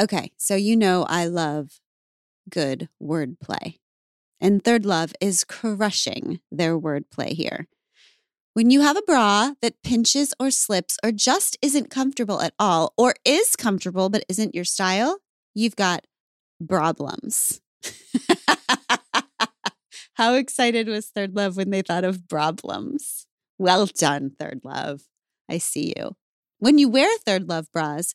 Okay, so you know I love good wordplay. And Third Love is crushing their wordplay here. When you have a bra that pinches or slips or just isn't comfortable at all, or is comfortable but isn't your style, you've got problems. How excited was Third Love when they thought of problems? Well done, Third Love. I see you. When you wear Third Love bras,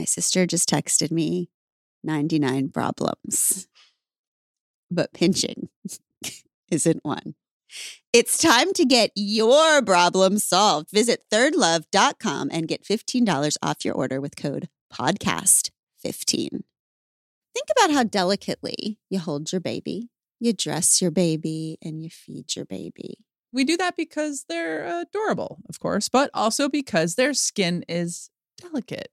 My sister just texted me 99 problems, but pinching isn't one. It's time to get your problem solved. Visit thirdlove.com and get $15 off your order with code podcast15. Think about how delicately you hold your baby, you dress your baby, and you feed your baby. We do that because they're adorable, of course, but also because their skin is delicate.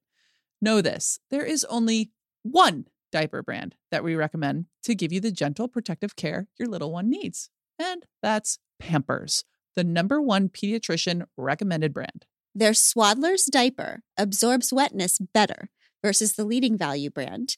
Know this there is only one diaper brand that we recommend to give you the gentle protective care your little one needs. And that's Pampers, the number one pediatrician recommended brand. Their Swaddler's diaper absorbs wetness better versus the leading value brand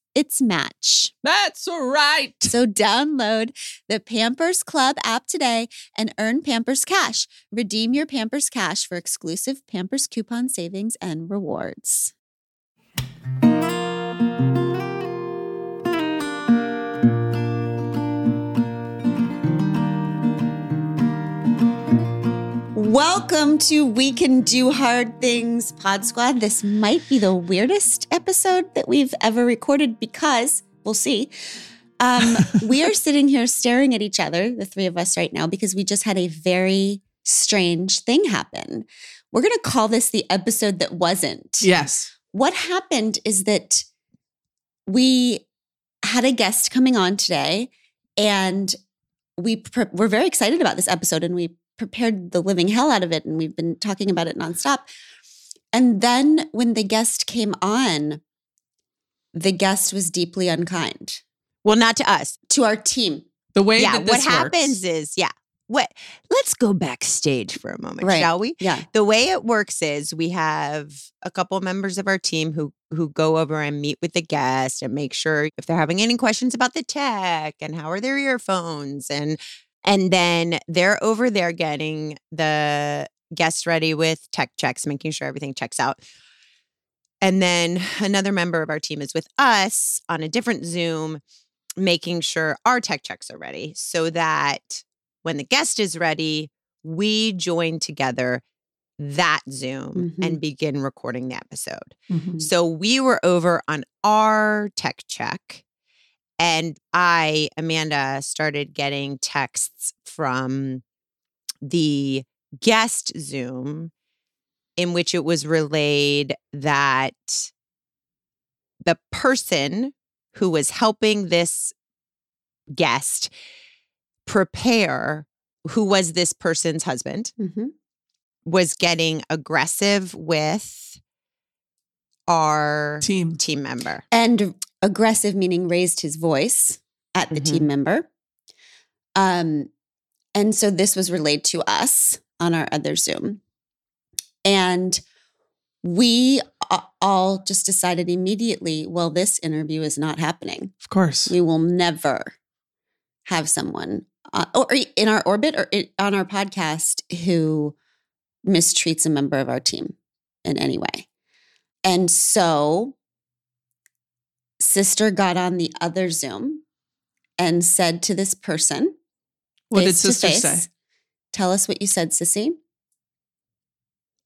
its match. That's right. So download the Pampers Club app today and earn Pampers Cash. Redeem your Pampers Cash for exclusive Pampers coupon savings and rewards. Welcome to We Can Do Hard Things Pod Squad. This might be the weirdest episode that we've ever recorded because we'll see. Um, we are sitting here staring at each other, the three of us right now, because we just had a very strange thing happen. We're going to call this the episode that wasn't. Yes. What happened is that we had a guest coming on today and we pre- were very excited about this episode and we prepared the living hell out of it and we've been talking about it nonstop. And then when the guest came on, the guest was deeply unkind Well, not to us. to our team. The way yeah, that what this happens is, yeah. What? Let's go backstage for a moment, Right. shall we? Yeah. The way it works is we have a couple members of our team who who go over and meet with the guest and make sure if they're having any questions about the tech and how are their earphones and and then they're over there getting the guest ready with tech checks, making sure everything checks out. And then another member of our team is with us on a different Zoom, making sure our tech checks are ready so that when the guest is ready, we join together that Zoom Mhm. and begin recording the episode. Mhm. So we were over on our tech check. And I, Amanda, started getting texts from the guest Zoom in which it was relayed that the person who was helping this guest prepare, who was this person's husband, Mm-hmm. was getting aggressive with our team. team member. And aggressive meaning raised his voice at the team member. Um, and so this was relayed to us on our other Zoom. And we all just decided immediately, well, this interview is not happening. Of course. We will never have someone uh, or in our orbit or on our podcast who mistreats a member of our team in any way. And so sister got on the other Zoom and said to this person, What did sister face. say? Tell us what you said, Sissy.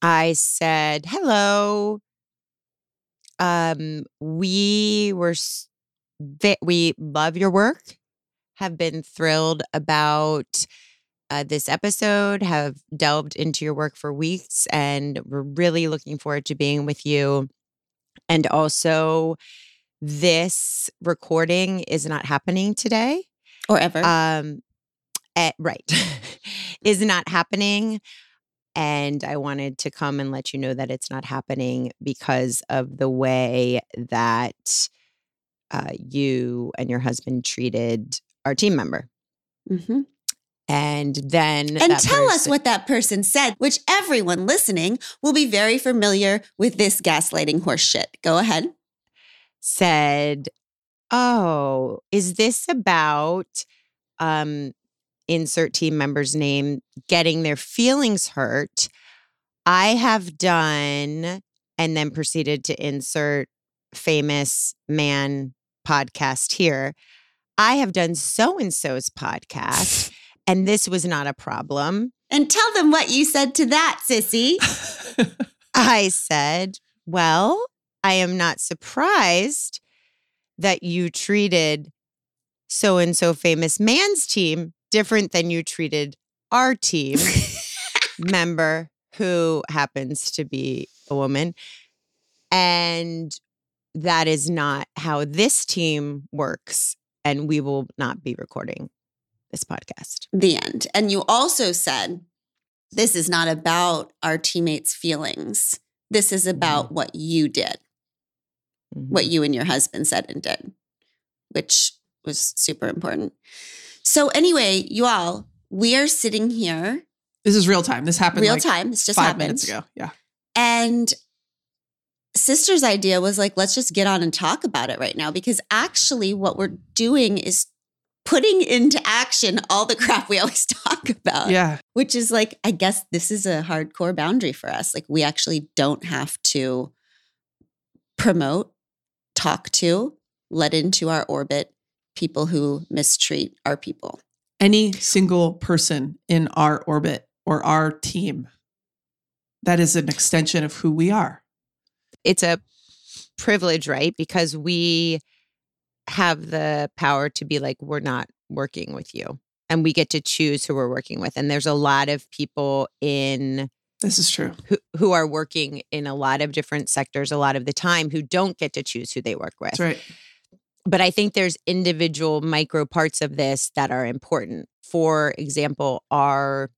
I said, hello. Um, we were, s- we love your work, have been thrilled about uh, this episode, have delved into your work for weeks, and we're really looking forward to being with you. And also, this recording is not happening today. Or ever. Um, eh, right, is not happening. And I wanted to come and let you know that it's not happening because of the way that uh, you and your husband treated our team member. hmm And then And tell us what that person said, which everyone listening will be very familiar with this gaslighting horse shit. Go ahead. Said, "Oh, is this about um insert team member's name getting their feelings hurt? I have done and then proceeded to insert famous man podcast here. I have done so and so's podcast and this was not a problem. And tell them what you said to that, sissy. I said, Well, I am not surprised that you treated so and so famous man's team different than you treated our team member who happens to be a woman. And that is not how this team works. And we will not be recording this podcast. the end. And you also said, this is not about our teammates' feelings. This is about mm-hmm. what you did, Mhm. what you and your husband said and did, which was super important. So, anyway, you all, we are sitting here This is real time. This happened real like time. This just five happened. minutes ago. Yeah. And sister's idea was like, let's just get on and talk about it right now. Because actually, what we're doing is putting into action all the crap we always talk about. yeah. Which is like, I guess this is a hardcore boundary for us. Like, we actually don't have to promote, talk to, let into our orbit people who mistreat our people. Any single person in our orbit or our team, that is an extension of who we are. it's a privilege, right? Because we have the power to be like, we're not working with you. And we get to choose who we're working with. And there's a lot of people in This is true. who, who are working in a lot of different sectors a lot of the time who don't get to choose who they work with. That's right. But I think there's individual micro parts of this that are important. For example, our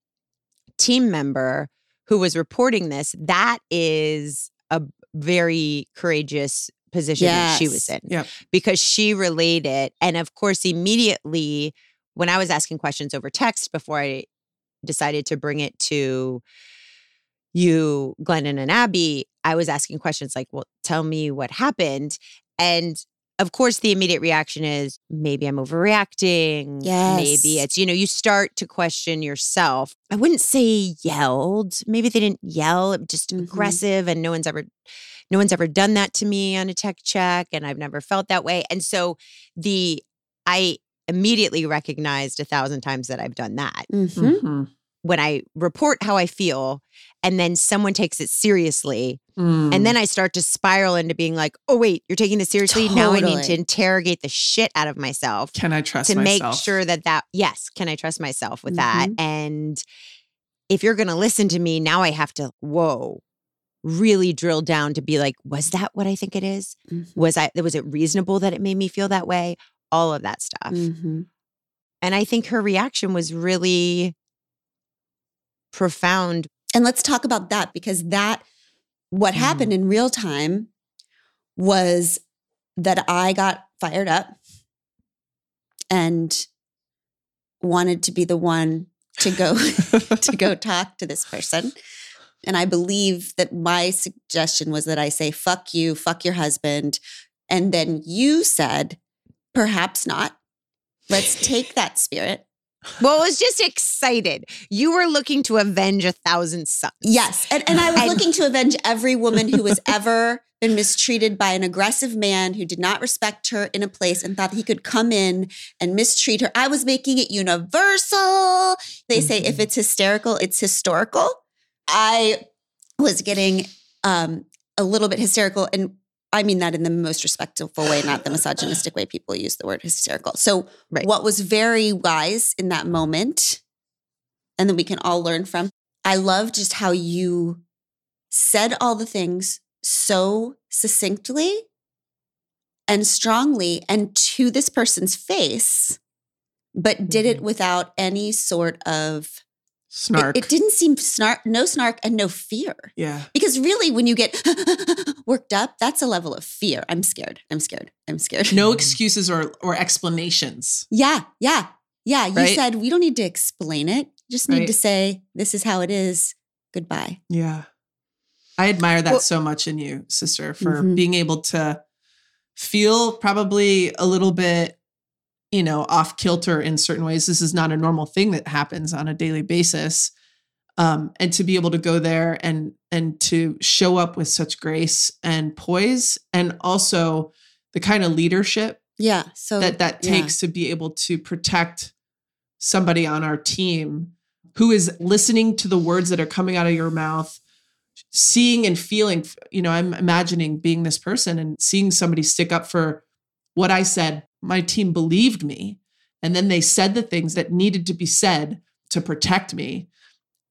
team member who was reporting this, that is a very courageous position that she was in Yep. because she related. And of course, immediately when I was asking questions over text before I decided to bring it to you, Glennon and Abby, I was asking questions like, well, tell me what happened. And of course, the immediate reaction is maybe I'm overreacting. Maybe it's, you know, you start to question yourself. I wouldn't say yelled. Maybe they didn't yell, it was just Mhm. aggressive. And no one's ever, no one's ever done that to me on a tech check. And I've never felt that way. And so the, I immediately recognized a thousand times that I've done that Mhm. Mhm. When I report how I feel and then someone takes it seriously. Mm. And then I start to spiral into being like, oh, wait, you're taking this seriously. Now I need to interrogate the shit out of myself can I trust to make sure that that, yes, can I trust myself with that? Mhm. And if you're going to listen to me, now I have to, whoa, really drill down to be like, was that what I think it is? Mhm. Was I, was it reasonable that it made me feel that way? All of that stuff. Mhm. And I think her reaction was really profound. And let's talk about that because that, what Mm. happened in real time was that I got fired up and wanted to be the one to go to go talk to this person. And I believe that my suggestion was that I say, fuck you, fuck your husband. And then you said, perhaps not. Let's take that spirit. Well, I was just excited. You were looking to avenge a thousand suns. Yes. And, and I was And- looking to avenge every woman who has ever been mistreated by an aggressive man who did not respect her in a place and thought he could come in and mistreat her. I was making it universal. They say if it's hysterical, it's historical. I was getting um, a little bit hysterical, and I mean that in the most respectful way, not the misogynistic way people use the word hysterical. So, Right. what was very wise in that moment, and then we can all learn from, I love just how you said all the things so succinctly and strongly and to this person's face, but did it Mhm. without any sort of Snark. It, didn't seem snark, no snark and no fear. yeah. Because really, when you get worked up, that's a level of fear. I'm scared. I'm scared. I'm scared. No excuses or or explanations. Yeah, yeah, yeah. You Right? said we don't need to explain it. Just need Right. to say this is how it is. Goodbye. Yeah. I admire that Well- so much in you, sister, for Mhm. being able to feel probably a little bit, you know, off kilter in certain ways. This is not a normal thing that happens on a daily basis. Um, and to be able to go there and and to show up with such grace and poise and also the kind of leadership Yeah. So that that yeah. takes to be able to protect somebody on our team who is listening to the words that are coming out of your mouth seeing and feeling you know i'm imagining being this person and seeing somebody stick up for what i said my team believed me and then they said the things that needed to be said to protect me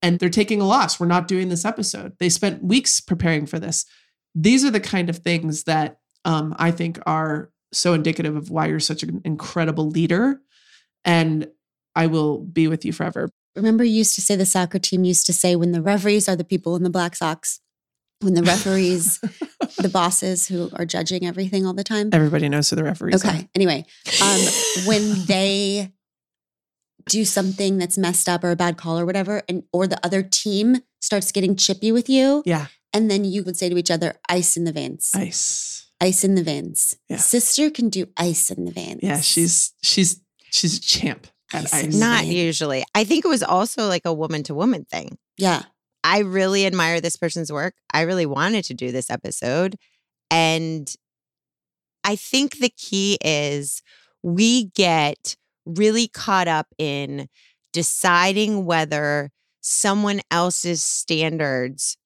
and they're taking a loss. We're not doing this episode. They spent weeks preparing for this. These are the kind of things that um, i think are so indicative of why you're such an incredible leader and i will be with you forever. Remember you used to say the soccer team used to say when the referees are the people in the black socks, when the referees, the bosses who are judging everything all the time. everybody knows who the referees are. Okay. Anyway, um, when they do something that's messed up or a bad call or whatever, and or the other team starts getting chippy with you, yeah and then you would say to each other, "Ice in the veins, ice ice in the veins." Yeah. Sister can do ice in the veins. yeah she's she's she's a champ at Ice ice Not usually. I think it was also like a woman to woman thing. yeah, I really admire this person's work. I really wanted to do this episode. And I think the key is we get really caught up in deciding whether someone else's standards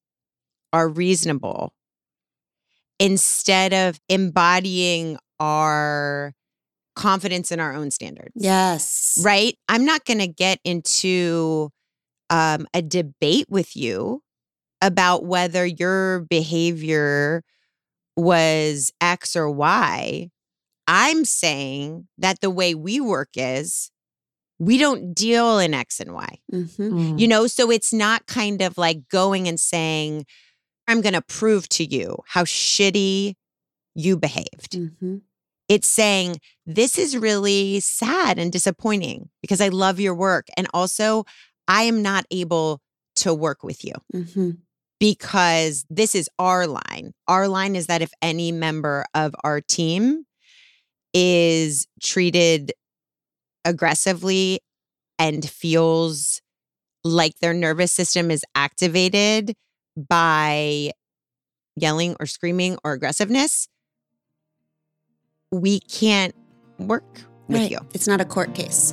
are reasonable instead of embodying our confidence in our own standards yes, right? I'm not going to get into um, a debate with you about whether your behavior was X or Y. I'm saying that the way we work is we don't deal in X and Y. hmm Mm. You know, so it's not kind of like going and saying, I'm going to prove to you how shitty you behaved hmm it's saying this is really sad and disappointing because I love your work. And also, I am not able to work with you hmm because this is our line. Our line is that if any member of our team is treated aggressively and feels like their nervous system is activated by yelling or screaming or aggressiveness, we can't work with Right. you. It's not a court case.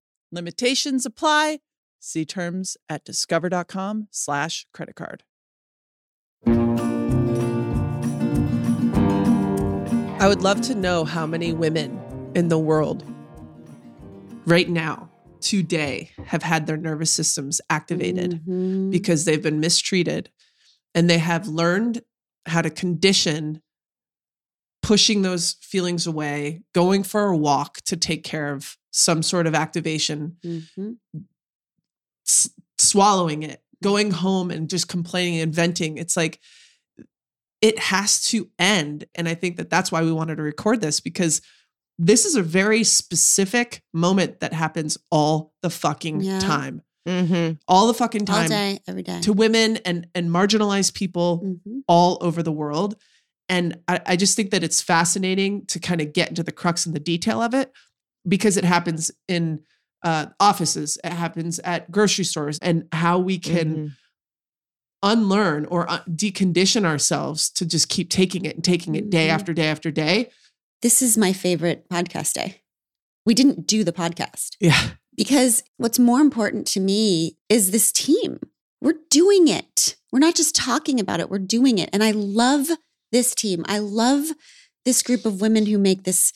Limitations apply. See terms at discover.com slash credit card. I would love to know how many women in the world right now, today, have had their nervous systems activated Mhm. because they've been mistreated and they have learned how to condition pushing those feelings away, going for a walk to take care of some sort of activation, Mhm. s- swallowing it, going home and just complaining and venting. It's like it has to end. And I think that that's why we wanted to record this because this is a very specific moment that happens all the fucking Yeah. time. Mm-hmm. All the fucking All time day, every day. to women and and marginalized people Mhm. all over the world. And I, I just think that it's fascinating to kind of get into the crux and the detail of it because it happens in uh, offices, it happens at grocery stores, and how we can Mhm. unlearn or uh, decondition ourselves to just keep taking it and taking it day Mhm. after day after day. This is my favorite podcast day. We didn't do the podcast Yeah. because what's more important to me is this team. We're doing it. We're not just talking about it, we're doing it. And I love this team. I love this group of women who make this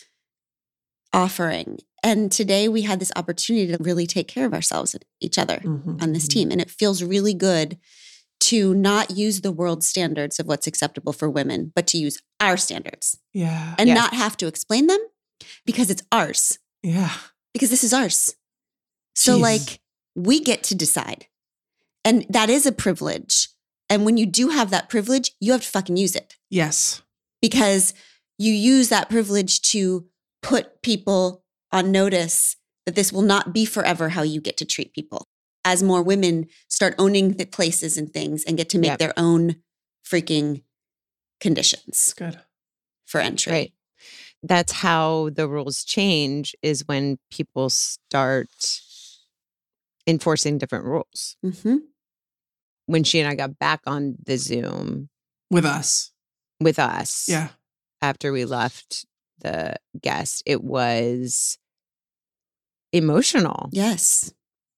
offering. And today we had this opportunity to really take care of ourselves and each other Mhm. on this Mhm. team. And it feels really good to not use the world standards of what's acceptable for women, but to use our standards Yeah. and Yes. not have to explain them because it's ours, Yeah. because this is ours. So, Jeez. like, we get to decide. And that is a privilege. And when you do have that privilege, you have to fucking use it Yes. because you use that privilege to put people on notice that this will not be forever how you get to treat people. As more women start owning the places and things and get to make Yep. their own freaking conditions Good. for entry. Right. That's how the rules change is when people start enforcing different rules. hmm When she and I got back on the Zoom With us. with us Yeah. after we left the guest, it was emotional. Yes.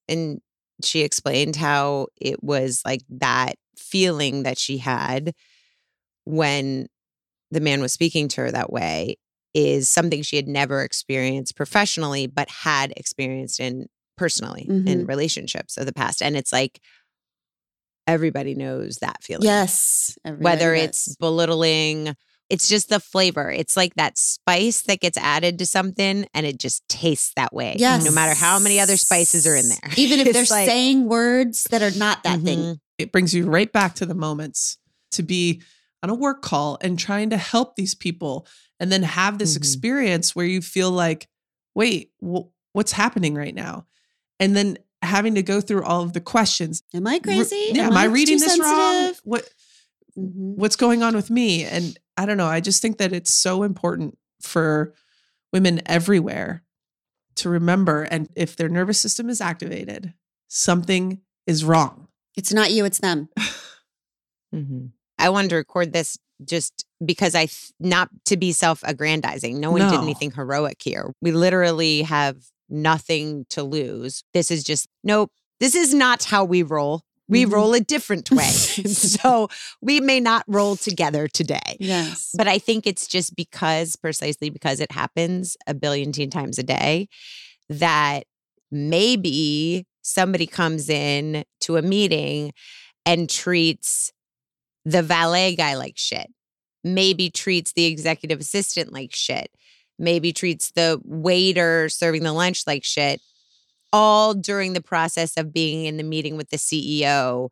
And she explained how it was like that feeling that she had when the man was speaking to her that way is something she had never experienced professionally, but had experienced in personally in mm-hmm. relationships of the past. And it's like everybody knows that feeling. Yes. Whether does. it's belittling, it's just the flavor. It's like that spice that gets added to something and it just tastes that way. Yes. No matter how many other spices are in there. even if they're like- saying words that are not that thing. Mhm. it brings you right back to the moments to be on a work call and trying to help these people and then have this Mhm. experience where you feel like wait wh- what's happening right now and then having to go through all of the questions Am I Re- crazy? yeah am, i too reading this wrong sensitive? what Mhm. what's going on with me and i don't know i just think that it's so important for women everywhere to remember and if their nervous system is activated something is wrong It's not you, it's them. Mhm. I wanted to record this just because I, th- not to be self aggrandizing. No one did anything heroic here. We literally have nothing to lose. This is just, nope, this is not how we roll. We Mhm. roll a different way. so we may not roll together today. Yes. But I think it's just because, precisely because it happens a billion teen times a day, that maybe somebody comes in to a meeting and treats the valet guy like shit, maybe treats the executive assistant like shit, maybe treats the waiter serving the lunch like shit, all during the process of being in the meeting with the CEO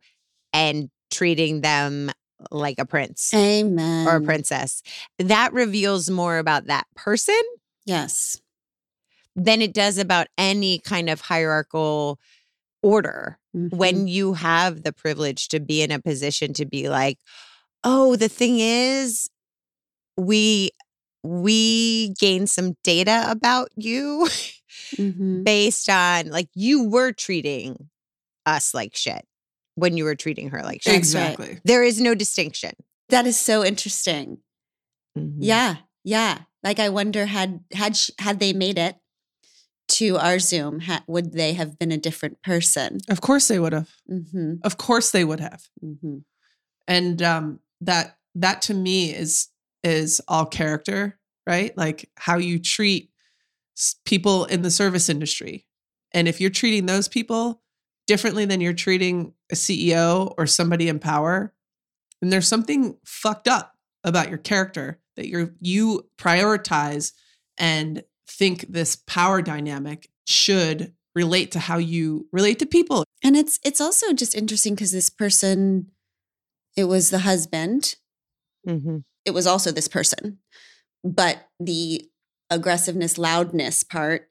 and treating them like a prince Amen. or a princess. That reveals more about that person Yes. than it does about any kind of hierarchical order. Mhm. When you have the privilege to be in a position to be like, oh, the thing is, we we gained some data about you Mhm. based on like you were treating us like shit when you were treating her like shit. That's right. exactly There is no distinction. that is so interesting. Mhm. Yeah. Yeah. Like I wonder had had sh- had they made it to our Zoom, ha- would they have been a different person? of course they would have hmm of course they would have hmm and um that that to me is is all character right? Like how you treat people in the service industry. And if you're treating those people differently than you're treating a ceo or somebody in power then there's something fucked up about your character that you're you prioritize and think this power dynamic should relate to how you relate to people. And it's it's also just interesting because this person, it was the husband Mhm. It was also this person. But the aggressiveness, loudness part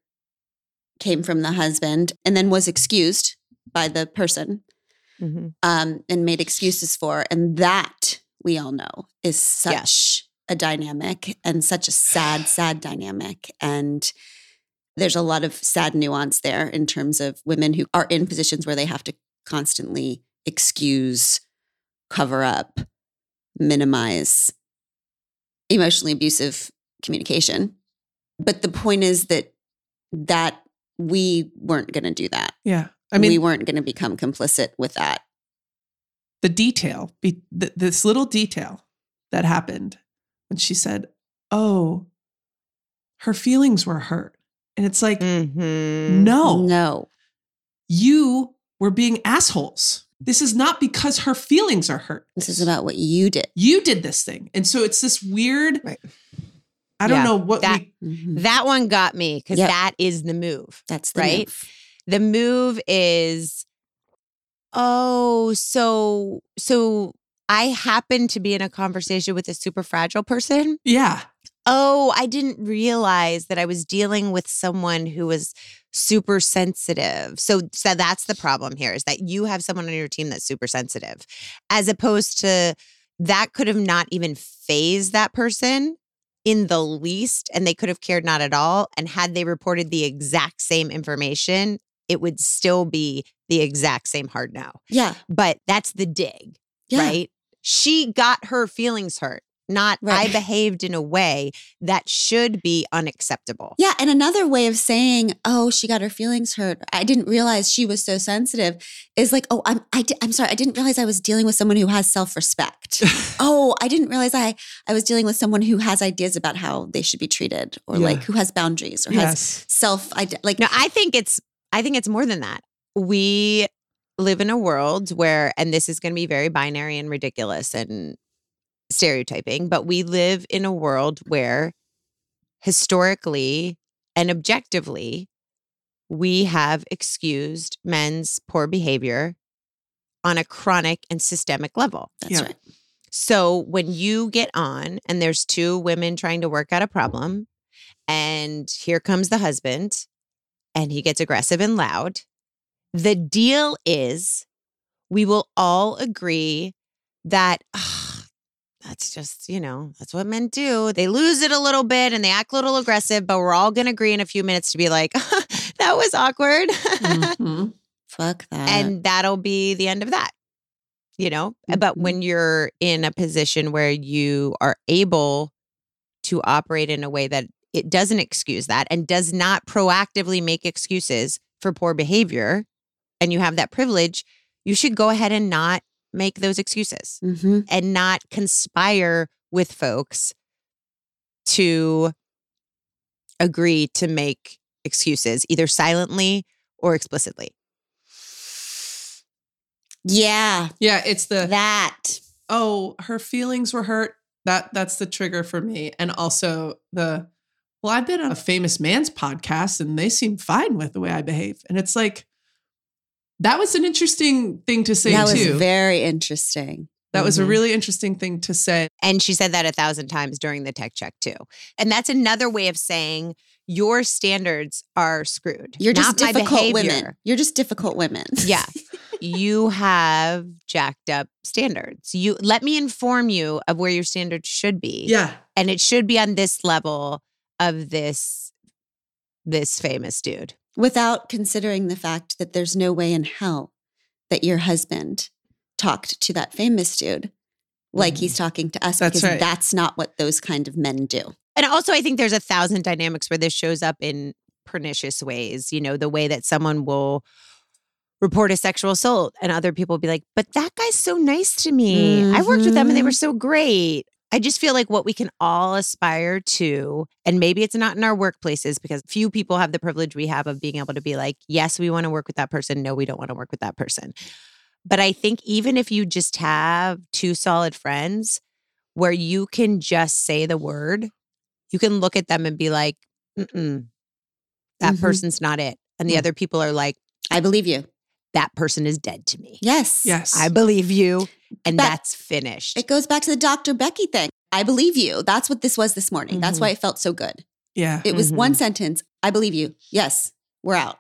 came from the husband and then was excused by the person Mhm. um, and made excuses for. And that we all know is such a dynamic and such a sad, sad dynamic. And there's a lot of sad nuance there in terms of women who are in positions where they have to constantly excuse, cover up, minimize emotionally abusive communication. But the point is that that we weren't going to do that. Yeah. I mean, we weren't going to become complicit with that. the detail, be, th- this little detail that happened when she said, Oh, her feelings were hurt. And it's like, Mhm. no, No. you were being assholes. This is not because her feelings are hurt. This is about what you did. you did this thing. And so it's this weird, Right. I don't Yeah, know what that- we, Mhm. That one got me because Yep. that is the move. That's the right? move. The move is, oh, so so I happen to be in a conversation with a super fragile person. yeah. Oh, I didn't realize that I was dealing with someone who was super sensitive. So, so that's the problem here is that you have someone on your team that's super sensitive, as opposed to that could have not even fazed that person in the least, and they could have cared not at all. And had they reported the exact same information, it would still be the exact same hard no. Yeah. But that's the dig Yeah. right? She got her feelings hurt, not I behaved in a way that should be unacceptable. Yeah. And another way of saying, oh, she got her feelings hurt. I didn't realize she was so sensitive is like, oh, I'm, I di- I'm sorry. I didn't realize I was dealing with someone who has self respect. oh, I didn't realize I, I was dealing with someone who has ideas about how they should be treated or Yeah. like who has boundaries or has self, like, No, I think it's I think it's more than that. We live in a world where and this is going to be very binary and ridiculous and stereotyping, but we live in a world where historically and objectively we have excused men's poor behavior on a chronic and systemic level. that's Yeah. right. So when you get on and there's two women trying to work out a problem, and here comes the husband, and he gets aggressive and loud, the deal is we will all agree that "Ah, that's just, you know, that's what men do. They lose it a little bit and they act a little aggressive, but we're all going to agree in a few minutes to be like, that was awkward. Mhm. Fuck that. and that'll be the end of that you know but Mhm. when you're in a position where you are able to operate in a way that it doesn't excuse that and does not proactively make excuses for poor behavior and you have that privilege you should go ahead and not make those excuses hmm and not conspire with folks to agree to make excuses either silently or explicitly Yeah. Yeah. It's the, That. oh, her feelings were hurt. That that's the trigger for me. And also the, well, I've been on a famous man's podcast and they seem fine with the way I behave. And it's like, that was an interesting thing to say that was too. very interesting. that was a Mhm. really interesting thing to say. And she said that a thousand times during the tech check too. And that's another way of saying your standards are screwed. You're just not my difficult women. behavior. You're just difficult women. Yeah. you have jacked up standards. You let me inform you of where your standards should be. Yeah. And it should be on this level of this this famous dude. Without considering the fact that there's no way in hell that your husband talked to that famous dude like he's mm. talking to us That's because right. that's not what those kind of men do. And also, I think there's a thousand dynamics where this shows up in pernicious ways. You know, the way that someone will report a sexual assault and other people will be like, but that guy's so nice to me. I worked with them and they mm-hmm. were so great. I just feel like what we can all aspire to, and maybe it's not in our workplaces because few people have the privilege we have of being able to be like, yes, we want to work with that person. No, we don't want to work with that person. But I think even if you just have two solid friends where you can just say the word, you can look at them and be like, Mm-mm, that Mhm. person's not it. And the Mm. other people are like, I believe you. That person is dead to me. Yes. Yes. I believe you, and That- that's finished. It goes back to the Dr. Becky thing. I believe you. That's what this was this morning. That's Mhm. why it felt so good. yeah. It was Mhm. one sentence. I believe you. Yes, we're out.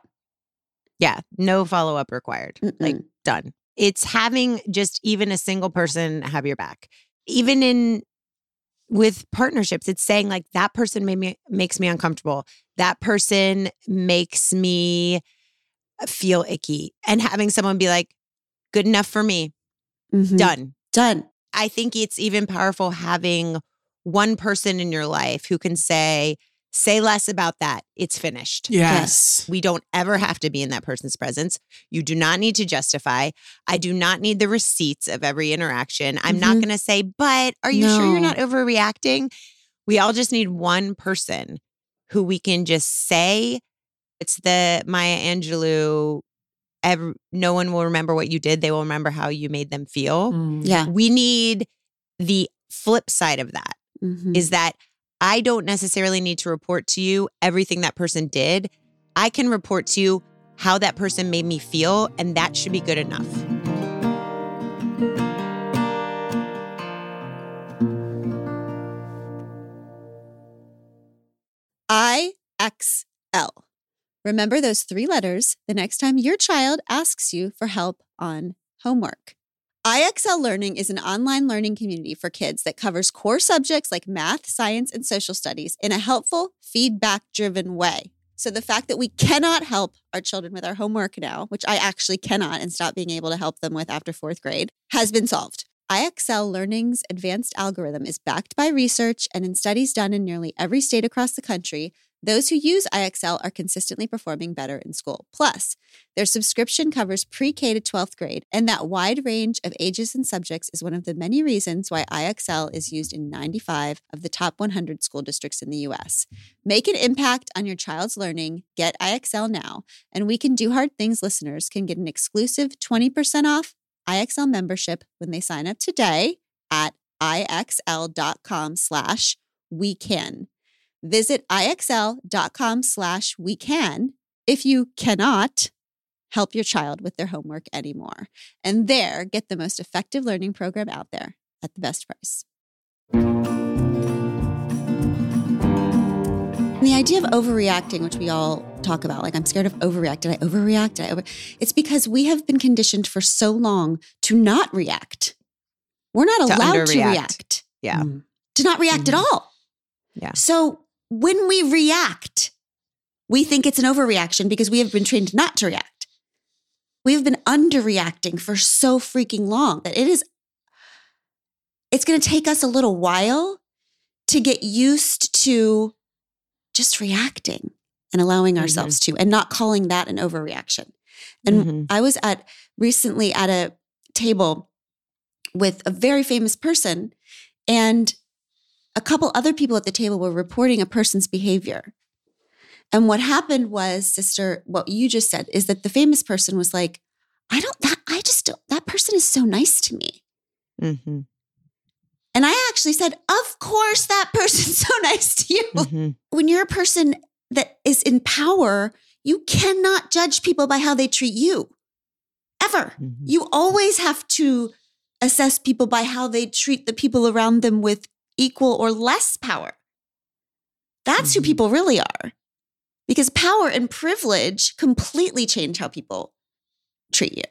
yeah, no follow up required. Like Mm-mm. done. It's having just even a single person have your back. Even in with partnerships, it's saying like that person made me makes me uncomfortable. That person makes me feel icky. And having someone be like, good enough for me, Mhm. done. Done. I think it's even powerful having one person in your life who can say, say less about that. It's finished. yes. We don't ever have to be in that person's presence. You do not need to justify. I do not need the receipts of every interaction. I'm not Mhm. going to say, but are you sure you're not overreacting? We all just need one person who we can just say, it's the Maya Angelou. Ever, no one will remember what you did. They will remember how you made them feel. Mm. Yeah. We need the flip side of that Mhm. is that I don't necessarily need to report to you everything that person did. I can report to you how that person made me feel, and that should be good enough. IXL. Remember those three letters the next time your child asks you for help on homework. IXL Learning is an online learning community for kids that covers core subjects like math, science, and social studies in a helpful, feedback driven way. So, the fact that we cannot help our children with our homework now, which I actually cannot and stop being able to help them with after fourth grade, has been solved. IXL Learning's advanced algorithm is backed by research and in studies done in nearly every state across the country, those who use IXL are consistently performing better in school. Plus, their subscription covers pre K to 12th grade, and that wide range of ages and subjects is one of the many reasons why IXL is used in 95 of the top 100 school districts in the US. Make an impact on your child's learning. Get IXL now. And We Can Do Hard Things listeners can get an exclusive 20% off IXL membership when they sign up today at IXL.com slash we can. Visit IXL.com slash we can if you cannot help your child with their homework anymore. And there, get the most effective learning program out there at the best price. And the idea of overreacting, which we all talk about, like I'm scared of overreact. Did I overreact? Did I over? It's because we have been conditioned for so long to not react. We're not To allowed to react, Yeah. Mm. to not react at all. Yeah. So when we react, we think it's an overreaction because we have been trained not to react. We have been underreacting for so freaking long that it is it's going to take us a little while to get used to just reacting and allowing Mhm. ourselves to and not calling that an overreaction. And Mhm. I was at recently at a table with a very famous person and a couple other people at the table were reporting a person's behavior. And what happened was, sister, what you just said is that the famous person was like, I don't, that, I just don't, that person is so nice to me. Mm-hmm. And I actually said, Of course, that person's so nice to you. Mhm. When you're a person that is in power, you cannot judge people by how they treat you ever. Mhm. You always have to assess people by how they treat the people around them with equal or less power. That's who Mhm. people really are. Because power and privilege completely change how people treat you.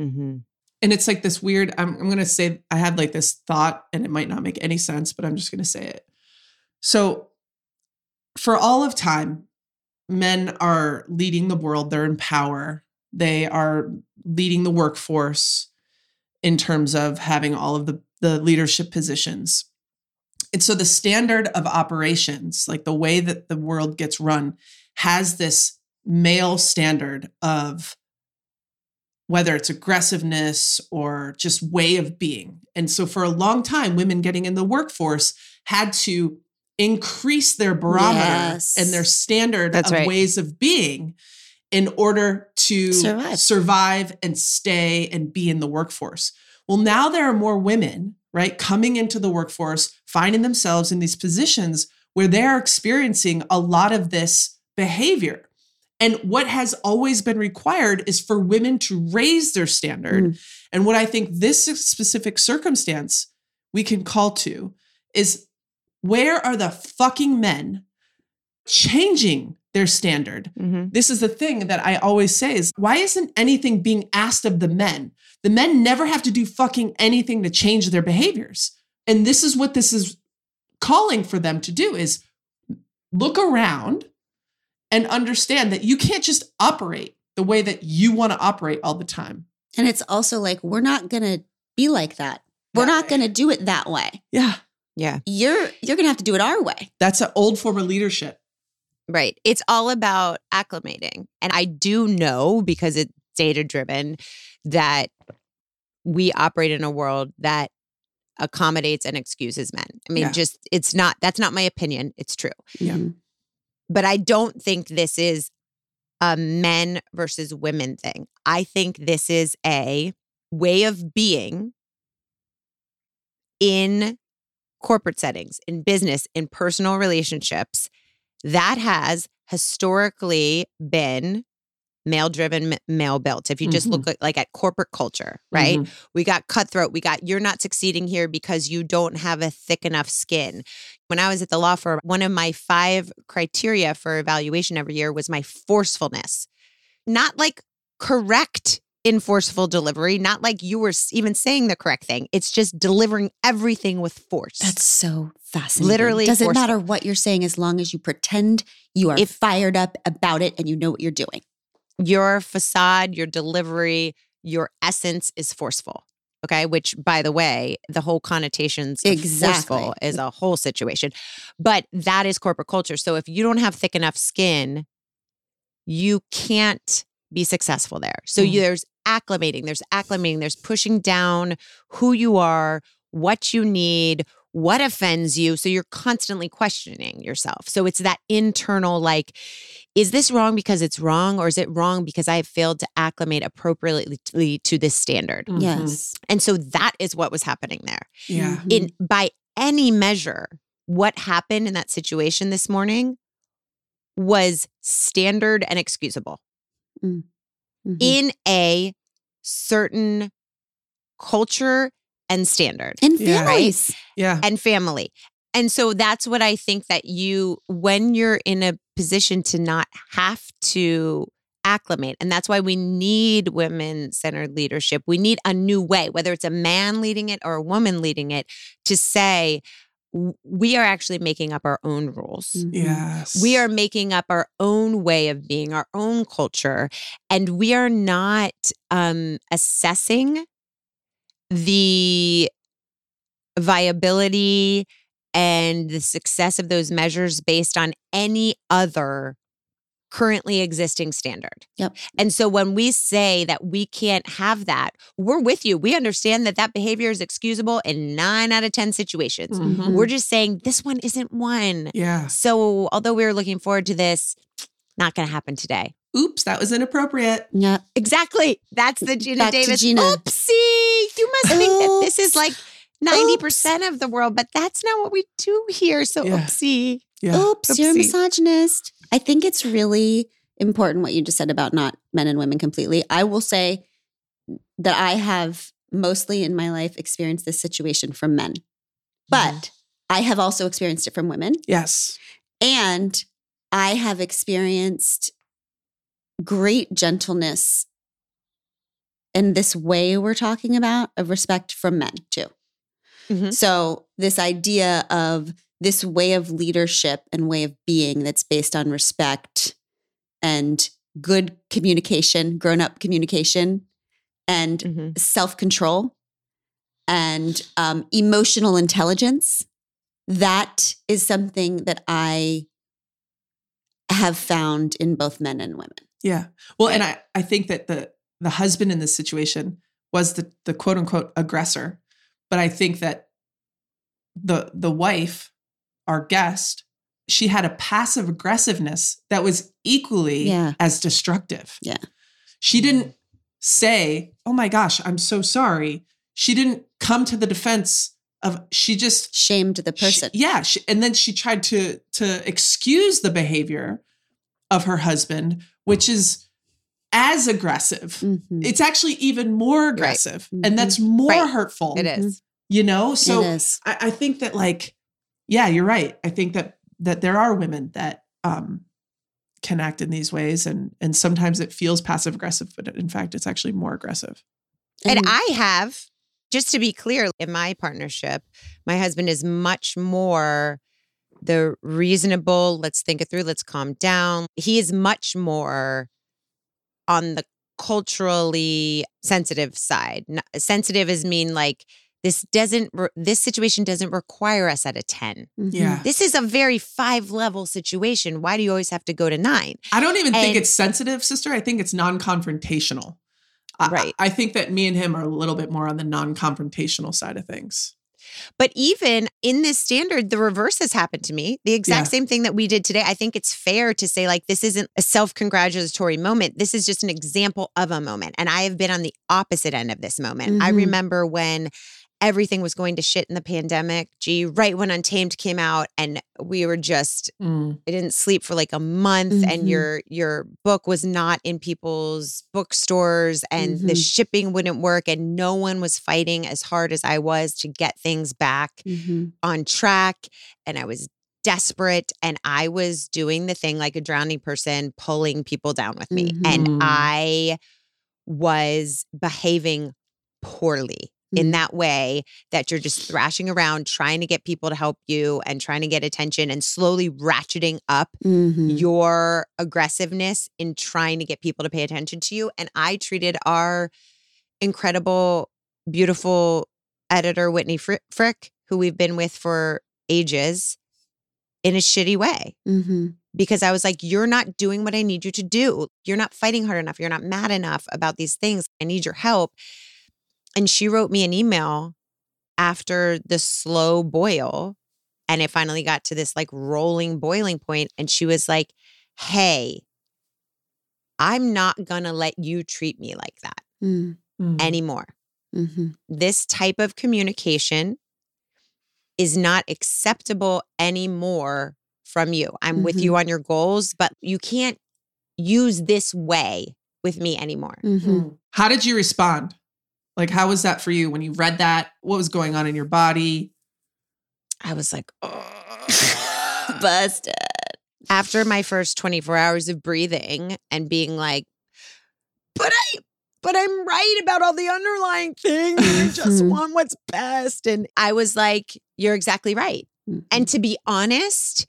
Mhm. And it's like this weird, I'm, I'm going to say, I had like this thought and it might not make any sense, but I'm just going to say it. So, for all of time, men are leading the world, they're in power, they are leading the workforce in terms of having all of the, the leadership positions. And so, the standard of operations, like the way that the world gets run, has this male standard of whether it's aggressiveness or just way of being. And so for a long time, women getting in the workforce had to increase their barometer Yes. and their standard That's of right. ways of being in order to Survive. survive and stay and be in the workforce. Well, now there are more women, right, coming into the workforce, finding themselves in these positions where they are experiencing a lot of this behavior. And what has always been required is for women to raise their standard. Mm. And what I think this specific circumstance we can call to is where are the fucking men changing their standard? Mhm. This is the thing that I always say is why isn't anything being asked of the men? The men never have to do fucking anything to change their behaviors. And this is what this is calling for them to do is look around and understand that you can't just operate the way that you want to operate all the time. And it's also like, we're not going to be like that. We're That not going to do it that way. Yeah. Yeah. You're you're going to have to do it our way. That's an old form of leadership. Right. It's all about acclimating. And I do know because it's data driven that we operate in a world that accommodates and excuses men. I mean, Yeah. just it's not that's not my opinion. It's true. Yeah. Mhm. But I don't think this is a men versus women thing. I think this is a way of being in corporate settings, in business, in personal relationships that has historically been male driven, male built. If you just look at, like at corporate culture, right? Mhm. We got cutthroat. We got you're not succeeding here because you don't have a thick enough skin. When I was at the law firm, one of my five criteria for evaluation every year was my forcefulness. Not like correct in forceful delivery, not like you were even saying the correct thing. It's just delivering everything with force. That's so fascinating. Literally doesn't forceful. matter what you're saying as long as you pretend you are If- fired up about it and you know what you're doing. Your facade, your delivery, your essence is forceful. Okay. Which, by the way, the whole connotations Exactly. forceful is a whole situation. But that is corporate culture. So if you don't have thick enough skin, you can't be successful there. So you, Mhm. there's acclimating, there's acclimating, there's pushing down who you are, what you need, what offends you. So you're constantly questioning yourself. So it's that internal, like, is this wrong because it's wrong, or is it wrong because I have failed to acclimate appropriately to this standard? Mhm. Yes. And so that is what was happening there. Yeah. In by any measure, what happened in that situation this morning was standard and excusable Mhm. in a certain culture and standard in Yeah. families. Yeah. and family. And so that's what I think that you, when you're in a position to not have to acclimate, and that's why we need women centered leadership. We need a new way, whether it's a man leading it or a woman leading it, to say, we are actually making up our own rules. Mhm. Yes. We are making up our own way of being, our own culture, and we are not um, assessing the viability and the success of those measures based on any other currently existing standard. Yep. And so when we say that we can't have that, we're with you. We understand that that behavior is excusable in 9 out of 10 situations. Mhm. We're just saying this one isn't one. Yeah. So, although we were looking forward to this, not going to happen today. Oops, that was inappropriate. Yeah. Exactly. That's the Gina Back Davis. Gina. Oopsie. You must think that this is like 90% of the world, but that's not what we do here. So, Yeah. oopsie. Yeah. Oops, you're a Oopsie. misogynist. I think it's really important what you just said about not men and women completely. I will say that I have mostly in my life experienced this situation from men, but I have also experienced it from women. Yes. And I have experienced great gentleness in this way we're talking about of respect from men too. Mhm. So, this idea of this way of leadership and way of being that's based on respect and good communication, grown up communication, and Mhm. self control and um, emotional intelligence. That is something that I have found in both men and women. Yeah. Well, and I, I think that the the husband in this situation was the the quote unquote aggressor. But I think that the the wife, our guest, she had a passive aggressiveness that was equally Yeah. as destructive. Yeah. She didn't say, Oh my gosh, I'm so sorry. She didn't come to the defense of she just Shamed the she- person. yeah, she, and then she tried to to excuse the behavior of her husband, which is as aggressive. Mhm. It's actually even more aggressive. Mhm. And that's more Right. hurtful. It is. You know? So. I, I think that like, yeah, you're right. I think that that there are women that um can act in these ways and and sometimes it feels passive aggressive, but in fact it's actually more aggressive. And And- I have, just to be clear, in my partnership, my husband is much more the reasonable, let's think it through, let's calm down. He is much more on the culturally sensitive side. N- Sensitive is mean like this doesn't re- this situation doesn't require us at a 10. Mhm. Yeah. This is a very five level situation. Why do you always have to go to 9? I don't even think it's sensitive, sister. I think it's non-confrontational. I- Right. I, I think that me and him are a little bit more on the non-confrontational side of things. But even in this standard, the reverse has happened to me. The exact Yeah. same thing that we did today. I think it's fair to say, like, this isn't a self congratulatory moment. This is just an example of a moment. And I have been on the opposite end of this moment. I Mhm. remember when everything was going to shit in the pandemic. Gee, right when Untamed came out, and we were just Mm. I didn't sleep for like a month and Mhm. your your book was not in people's bookstores and the Mhm. shipping wouldn't work and no one was fighting as hard as I was to get things back Mhm. on track and I was desperate and I was doing the thing like a drowning person pulling people down with me and Mhm. I was behaving poorly in Mhm. that way that you're just thrashing around trying to get people to help you and trying to get attention and slowly ratcheting up Mhm. your aggressiveness in trying to get people to pay attention to you and I treated our incredible beautiful editor Whitney Fri- Frick who we've been with for ages in a shitty way Mhm. because I was like, you're not doing what I need you to do. You're not fighting hard enough. You're not mad enough about these things. I need your help. And she wrote me an email after the slow boil. And it finally got to this like rolling boiling point. point, And she was like, hey, I'm not going to let you treat me like that Mm. Mm. anymore Mhm. this type of communication is not acceptable anymore from you. I'm with Mhm. you on your goals, but you can't use this way with me anymore. Mhm. Mm. How did you respond? Like, how was that for you when you read that? What was going on in your body? I was like, oh, Busted. after my first 24 hours of breathing and being like, but I, but I'm right about all the underlying things. I just Mhm. want what's best. And I was like, you're exactly right. And to be honest,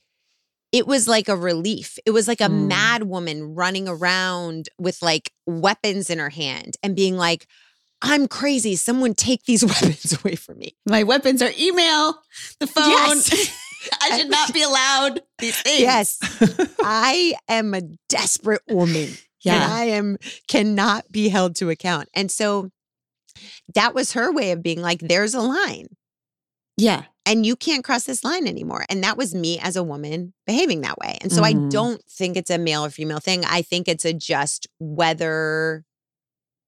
it was like a relief. It was like a Mm. mad woman running around with like weapons in her hand and being like, I'm crazy. Someone take these weapons away from me. My weapons are email, the phone. Yes. I should not be allowed these things. Yes. I am a desperate woman. And Yeah. I am cannot be held to account. And so that was her way of being like, there's a line. Yeah. and you can't cross this line anymore. And that was me as a woman behaving that way. And so I Mhm. don't think it's a male or female thing. I think it's a just whether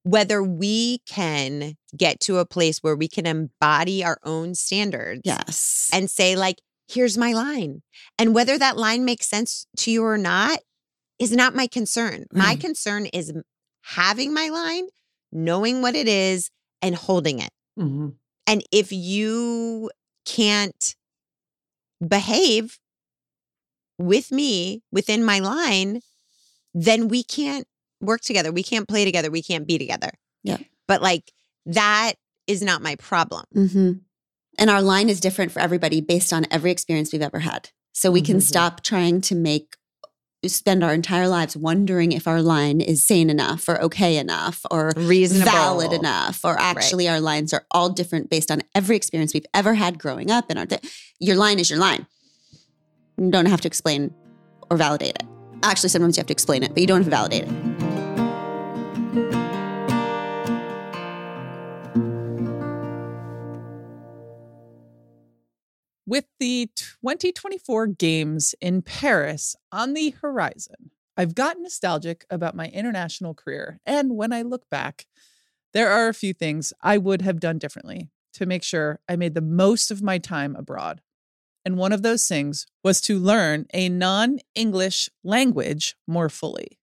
whether we can get to a place where we can embody our own standards Yes. and say like here's my line. And whether that line makes sense to you or not is not my concern. My concern is having my line, knowing what it is and holding it. Mhm. And if you can't behave with me within my line, then we can't work together. We can't play together. We can't be together. Yeah. But like that is not my problem. hmm And our line is different for everybody based on every experience we've ever had. So we can Mhm. stop trying to make spend our entire lives wondering if our line is sane enough or okay enough or Reasonable. valid enough or actually our lines are all different based on every experience we've ever had growing up and our your line is your line you don't have to explain or validate it actually sometimes you have to explain it but you don't have to validate it With the 2024 Games in Paris on the horizon, I've gotten nostalgic about my international career. And when I look back, there are a few things I would have done differently to make sure I made the most of my time abroad. And one of those things was to learn a non English language more fully.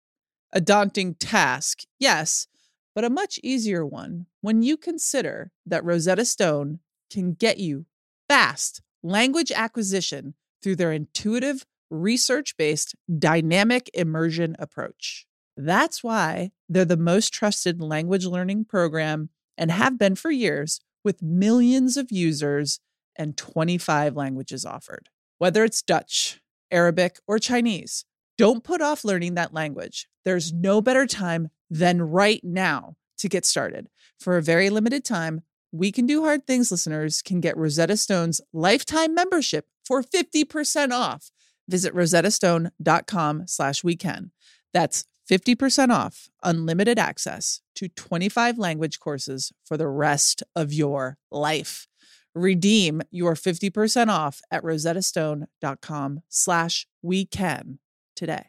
A daunting task, yes, but a much easier one when you consider that Rosetta Stone can get you fast language acquisition through their intuitive, research based dynamic immersion approach. That's why they're the most trusted language learning program and have been for years with millions of users and 25 languages offered. Whether it's Dutch, Arabic, or Chinese, don't put off learning that language. There's no better time than right now to get started. For a very limited time, We Can Do Hard Things listeners can get Rosetta Stone's lifetime membership for 50% off. Visit rosettastone.com slash weekend. That's 50% off unlimited access to 25 language courses for the rest of your life. Redeem your 50% off at rosettastone.com slash weekend today.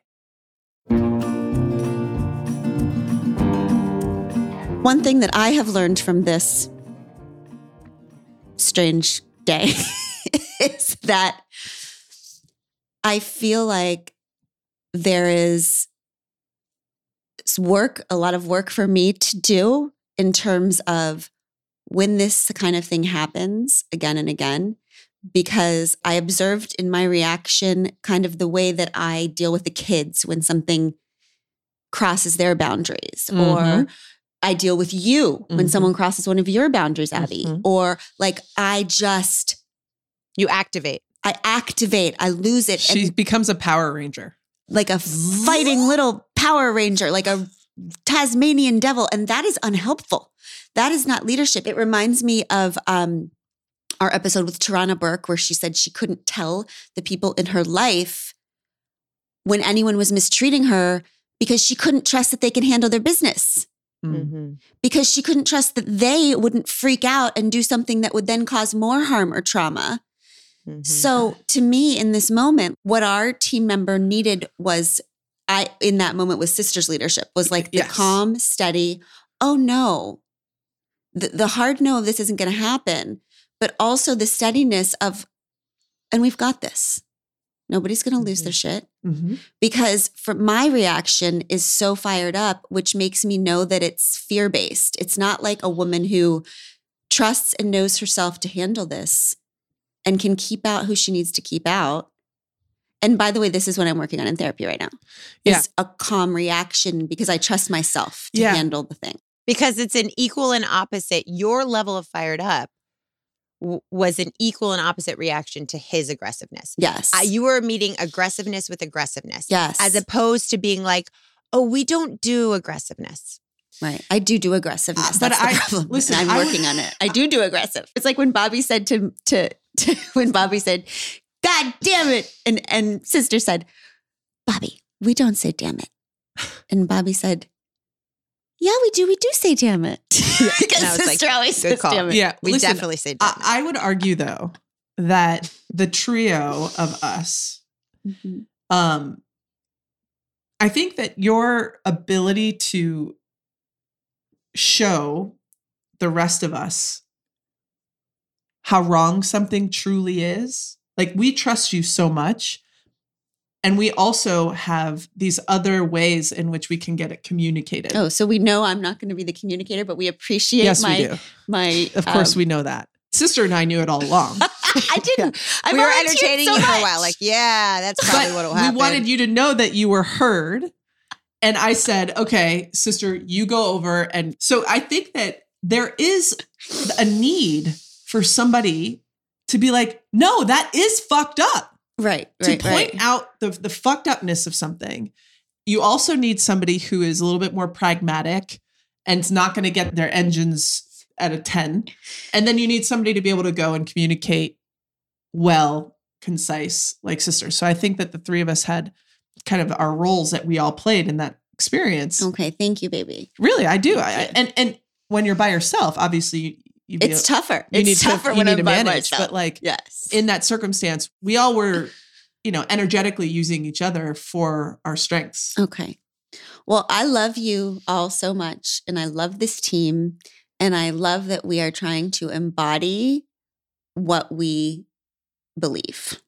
One thing that I have learned from this strange day is that I feel like there is work, a lot of work for me to do in terms of when this kind of thing happens again and again, because I observed in my reaction kind of the way that I deal with the kids when something crosses their boundaries or Mhm. I deal with you when Mhm. someone crosses one of your boundaries, Abby, Mhm. or like I just You activate. I activate, I lose it, She and becomes a Power Ranger. like a fighting little Power Ranger, like a Tasmanian devil, and that is unhelpful. That is not leadership. It reminds me of um, our episode with Tarana Burke, where she said she couldn't tell the people in her life when anyone was mistreating her because she couldn't trust that they can handle their business. Mm. Mm-hmm. because she couldn't trust that they wouldn't freak out and do something that would then cause more harm or trauma. Mm-hmm. So to me in this moment what our team member needed was I in that moment was sisters leadership was like the Yes. calm steady oh no the, the hard no of this isn't going to happen but also the steadiness of and we've got this nobody's going to lose their shit Mhm. because for my reaction is so fired up which makes me know that it's fear based it's not like a woman who trusts and knows herself to handle this and can keep out who she needs to keep out and by the way this is what i'm working on in therapy right now Yeah. is a calm reaction because i trust myself to Yeah. handle the thing because it's an equal and opposite. Your level of fired up w- was an equal and opposite reaction to his aggressiveness. yes Uh, you were meeting aggressiveness with aggressiveness, yes as opposed to being like, "Oh, we don't do aggressiveness." Right. I do do aggressiveness. Uh, but That's the I- problem. listen, and I I'm would- working on it. I do do aggressive. It's like when Bobby said to, to, to when Bobby said, God damn it. And, and sister said, Bobby, we don't say damn it. And Bobby said, yeah, we do. We do say damn it. because And I like, always good says call. damn it. Yeah, We listen, definitely say I, damn it. I would argue though that the trio of us, Mhm. um, I think that your ability to show the rest of us how wrong something truly is, like we trust you so much. And we also have these other ways in which we can get it communicated. Oh, so we know I'm not going to be the communicator, but we appreciate yes, my, we do. my, Of course, um, we know that. Sister and I knew it all along. I didn't. I we were entertaining so you for a while. Like, yeah, that's probably what will happen. we wanted you to know that you were heard. And I said, okay, sister, you go over. And so I think that there is a need for somebody to be like, no, that is fucked up. Right, to right, point right. out the, the fucked upness of something. You also need somebody who is a little bit more pragmatic and is not going to get their engines at a 10. And then you need somebody to be able to go and communicate well, concise, like sisters. So I think that the three of us had kind of our roles that we all played in that experience. Okay, thank you, baby. Really, I do. I, and and when you're by yourself, obviously you, you be It's tougher. you it's need tougher to when need I'm to by manage, myself. but like yes, in that circumstance, we all were, you know, energetically using each other for our strengths. Okay. Well, I love you all so much, and I love this team, and I love that we are trying to embody what we believe.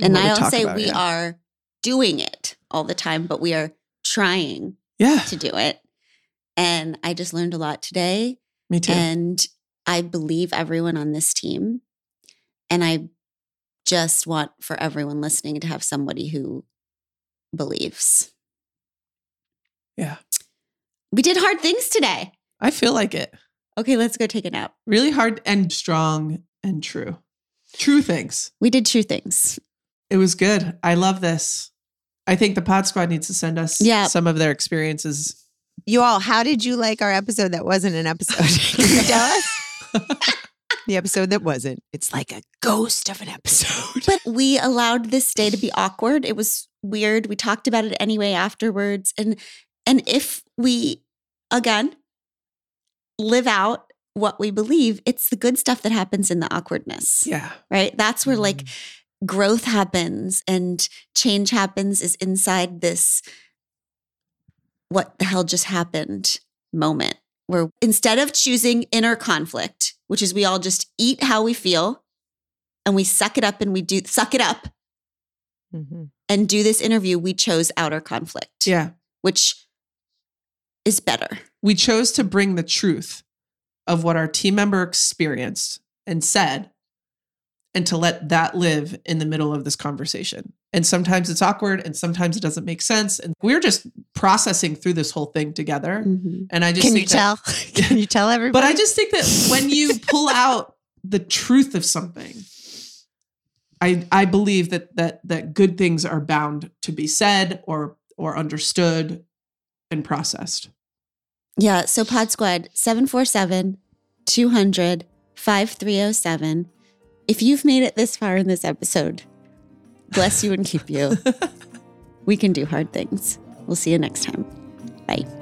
And I don't say about, we yeah. are doing it all the time, but we are trying Yeah, to do it. And I just learned a lot today. me too. And I believe everyone on this team. And I just want for everyone listening to have somebody who believes. yeah, We did hard things today. I feel like it. Okay, let's go take a nap. Really hard and strong and true. True things. We did true things. It was good. I love this. I think the Pod Squad needs to send us Yeah. some of their experiences. You all, how did you like our episode that wasn't an episode? Can you tell us? The episode that wasn't. It's like a ghost of an episode. But we allowed this day to be awkward. It was weird. We talked about it anyway afterwards. And and if we again live out what we believe, it's the good stuff that happens in the awkwardness. Yeah. Right? That's where like Mm. growth happens and change happens is inside this what the hell just happened moment where instead of choosing inner conflict, which is we all just eat how we feel and we suck it up and we do suck it up Mhm. and do this interview, we chose outer conflict, Yeah. which is better. We chose to bring the truth of what our team member experienced and said and to let that live in the middle of this conversation. And sometimes it's awkward and sometimes it doesn't make sense. And we're just processing through this whole thing together. Mm-hmm. And I just Can you that- tell? Can you tell everybody? But I just think that when you pull out the truth of something, I I believe that that that good things are bound to be said or or understood and processed. Yeah. So Pod Squad 747 200 5307. If you've made it this far in this episode, bless you and keep you. we can do hard things. We'll see you next time. Bye.